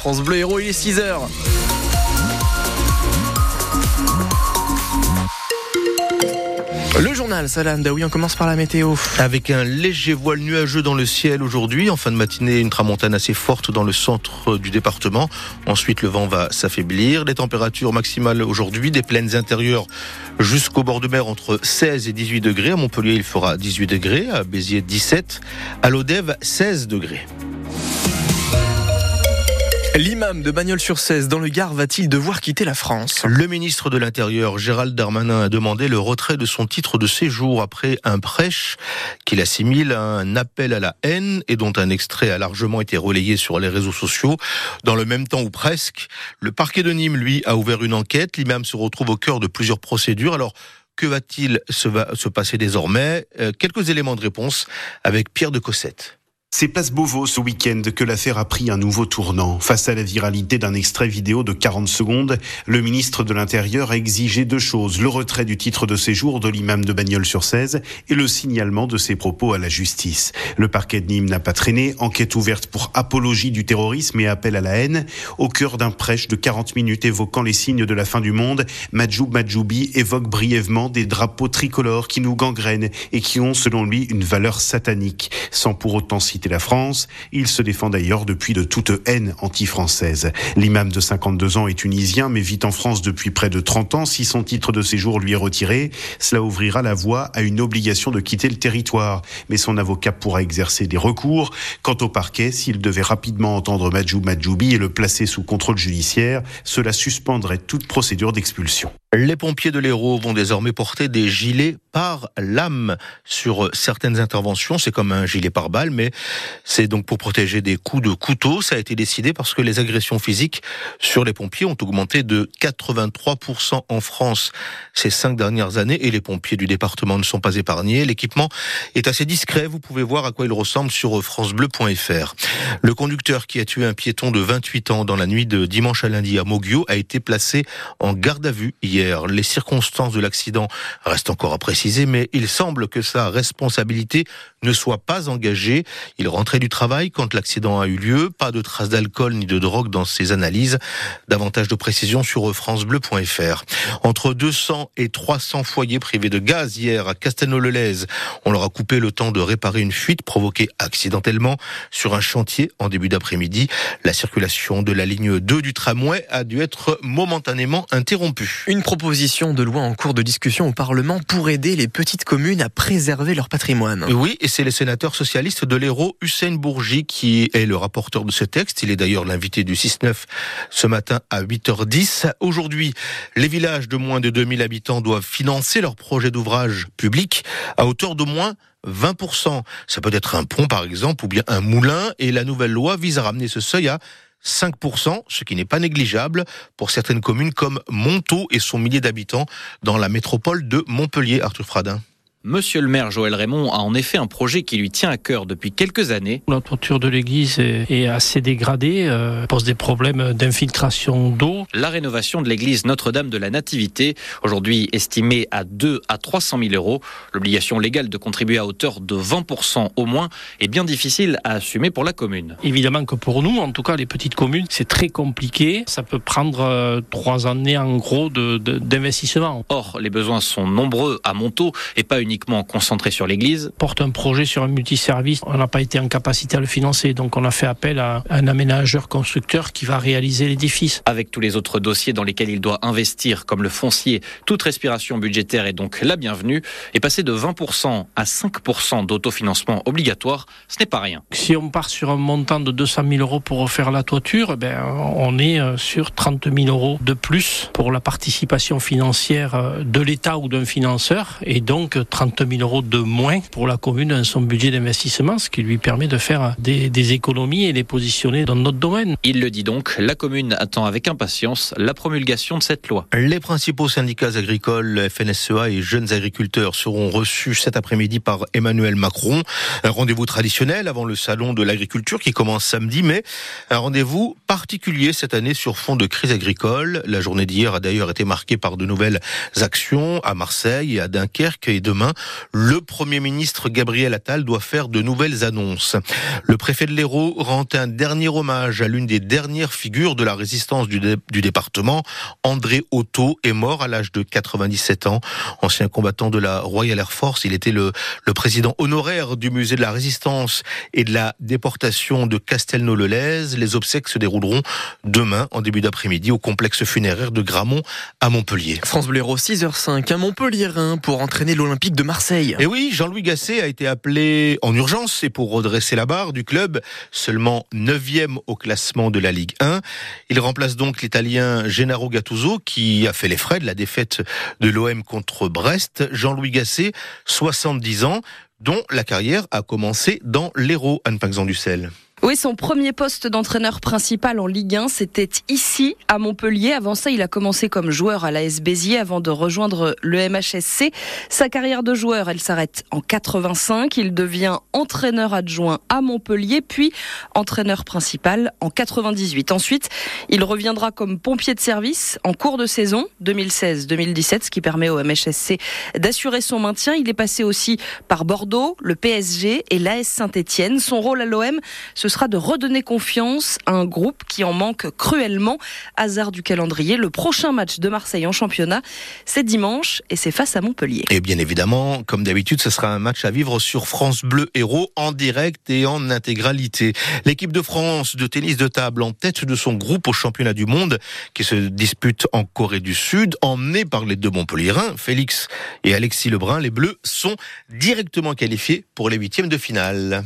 France Bleu Héros, il est 6h. Le journal, Salah oui, on commence par la météo. Avec un léger voile nuageux dans le ciel aujourd'hui. En fin de matinée, une tramontane assez forte dans le centre du département. Ensuite, le vent va s'affaiblir. Les températures maximales aujourd'hui, des plaines intérieures jusqu'au bord de mer entre 16 et 18 degrés. À Montpellier, il fera 18 degrés. À Béziers, 17. À Lodève, 16 degrés. L'imam de Bagnols-sur-Cèze dans le Gard va-t-il devoir quitter la France Le ministre de l'Intérieur, Gérald Darmanin, a demandé le retrait de son titre de séjour après un prêche qu'il assimile à un appel à la haine et dont un extrait a largement été relayé sur les réseaux sociaux. Dans le même temps ou presque, le parquet de Nîmes, lui, a ouvert une enquête. L'imam se retrouve au cœur de plusieurs procédures. Alors, que va-t-il se, passer désormais? Euh, Quelques éléments de réponse avec Pierre de Cossette. C'est place Beauvau ce week-end que l'affaire a pris un nouveau tournant. Face à la viralité d'un extrait vidéo de 40 secondes, le ministre de l'Intérieur a exigé deux choses. Le retrait du titre de séjour de l'imam de Bagnols-sur-Cèze et le signalement de ses propos à la justice. Le parquet de Nîmes n'a pas traîné. Enquête ouverte pour apologie du terrorisme et appel à la haine. Au cœur d'un prêche de 40 minutes évoquant les signes de la fin du monde, Majoub Majoubi évoque brièvement des drapeaux tricolores qui nous gangrènent et qui ont, selon lui, une valeur satanique, sans pour autant citer la France. Il se défend d'ailleurs depuis de toute haine anti-française. L'imam de 52 ans est tunisien mais vit en France depuis près de 30 ans. Si son titre de séjour lui est retiré, cela ouvrira la voie à une obligation de quitter le territoire. Mais son avocat pourra exercer des recours. Quant au parquet, s'il devait rapidement entendre Majoub Majoubi et le placer sous contrôle judiciaire, cela suspendrait toute procédure d'expulsion. Les pompiers de l'Hérault vont désormais porter des gilets par lame sur certaines interventions. C'est comme un gilet par balle, mais c'est donc pour protéger des coups de couteau. Ça a été décidé parce que les agressions physiques sur les pompiers ont augmenté de 83% en France ces cinq dernières années et les pompiers du département ne sont pas épargnés. L'équipement est assez discret. Vous pouvez voir à quoi il ressemble sur francebleu.fr. Le conducteur qui a tué un piéton de 28 ans dans la nuit de dimanche à lundi à Moguio a été placé en garde à vue hier les circonstances de l'accident restent encore à préciser, mais il semble que sa responsabilité ne soit pas engagée. Il rentrait du travail quand l'accident a eu lieu. Pas de traces d'alcool ni de drogue dans ses analyses. Davantage de précisions sur francebleu.fr. Entre 200 et 300 foyers privés de gaz hier à Castelnau-le-Lez. On leur a coupé le temps de réparer une fuite provoquée accidentellement sur un chantier en début d'après-midi. La circulation de la ligne 2 du tramway a dû être momentanément interrompue. Une proposition de loi en cours de discussion au Parlement pour aider les petites communes à préserver leur patrimoine. Oui, et c'est le sénateur socialiste de l'Hérault, Hussein Bourgi, qui est le rapporteur de ce texte. Il est d'ailleurs l'invité du 6-9 ce matin à 8h10. Aujourd'hui, les villages de moins de 2000 habitants doivent financer leur projet d'ouvrage public à hauteur d'au moins 20%. Ça peut être un pont, par exemple, ou bien un moulin, et la nouvelle loi vise à ramener ce seuil à 5%, ce qui n'est pas négligeable pour certaines communes comme Montaut et son millier d'habitants dans la métropole de Montpellier, Arthur Fradin. Monsieur le maire Joël Raymond a en effet un projet qui lui tient à cœur depuis quelques années. La toiture de l'église est assez dégradée, euh, pose des problèmes d'infiltration d'eau. La rénovation de l'église Notre-Dame de la Nativité, aujourd'hui estimée à 2 à 300 000 euros. L'obligation légale de contribuer à hauteur de 20% au moins est bien difficile à assumer pour la commune. Évidemment que pour nous, en tout cas les petites communes, c'est très compliqué. Ça peut prendre euh, trois années en gros d'investissement. Or, les besoins sont nombreux à Montaut et pas une uniquement concentré sur l'église. Porte un projet sur un multiservice, on n'a pas été en capacité à le financer, donc on a fait appel à un aménageur constructeur qui va réaliser l'édifice. Avec tous les autres dossiers dans lesquels il doit investir, comme le foncier, toute respiration budgétaire est donc la bienvenue. Et passer de 20% à 5% d'autofinancement obligatoire, ce n'est pas rien. Si on part sur un montant de 200 000 euros pour refaire la toiture, ben, on est euh, sur 30 000 euros de plus pour la participation financière euh, de l'État ou d'un financeur, et donc 30 000 euros de moins pour la commune dans son budget d'investissement, ce qui lui permet de faire des, des économies et les positionner dans notre domaine. Il le dit donc, la commune attend avec impatience la promulgation de cette loi. Les principaux syndicats agricoles, FNSEA et jeunes agriculteurs seront reçus cet après-midi par Emmanuel Macron. Un rendez-vous traditionnel avant le salon de l'agriculture qui commence samedi, mais un rendez-vous particulier cette année sur fond de crise agricole. La journée d'hier a d'ailleurs été marquée par de nouvelles actions à Marseille et à Dunkerque et demain Le Premier ministre Gabriel Attal doit faire de nouvelles annonces. Le préfet de l'Hérault rend un dernier hommage à l'une des dernières figures de la résistance du, département. André Otto est mort à l'âge de 97 ans. Ancien combattant de la Royal Air Force, il était le, président honoraire du musée de la résistance et de la déportation de Castelnau-le-Lez. Les obsèques se dérouleront demain en début d'après-midi au complexe funéraire de Gramont à Montpellier. France Bleu 6h05 à Montpellier pour entraîner l'Olympique Et oui, Jean-Louis Gasset a été appelé en urgence et pour redresser la barre du club, seulement 9e au classement de la Ligue 1. Il remplace donc l'Italien Gennaro Gattuso qui a fait les frais de la défaite de l'OM contre Brest. Jean-Louis Gasset, 70 ans, dont la carrière a commencé dans l'Hérault, Anne du Sel. Oui, son premier poste d'entraîneur principal en Ligue 1, c'était ici, à Montpellier. Avant ça, il a commencé comme joueur à l'AS Béziers avant de rejoindre le MHSC. Sa carrière de joueur, elle s'arrête en 85. Il devient entraîneur adjoint à Montpellier, puis entraîneur principal en 98. Ensuite, il reviendra comme pompier de service en cours de saison 2016-2017, ce qui permet au MHSC d'assurer son maintien. Il est passé aussi par Bordeaux, le PSG et l'AS Saint-Etienne. Son rôle à l'OM, sera de redonner confiance à un groupe qui en manque cruellement. Hasard du calendrier, le prochain match de Marseille en championnat, c'est dimanche et c'est face à Montpellier. Et bien évidemment, comme d'habitude, ce sera un match à vivre sur France Bleu Héros en direct et en intégralité. L'équipe de France de tennis de table en tête de son groupe au championnat du monde qui se dispute en Corée du Sud, emmené par les deux Montpellierins, Félix et Alexis Lebrun, les Bleus sont directement qualifiés pour les huitièmes de finale.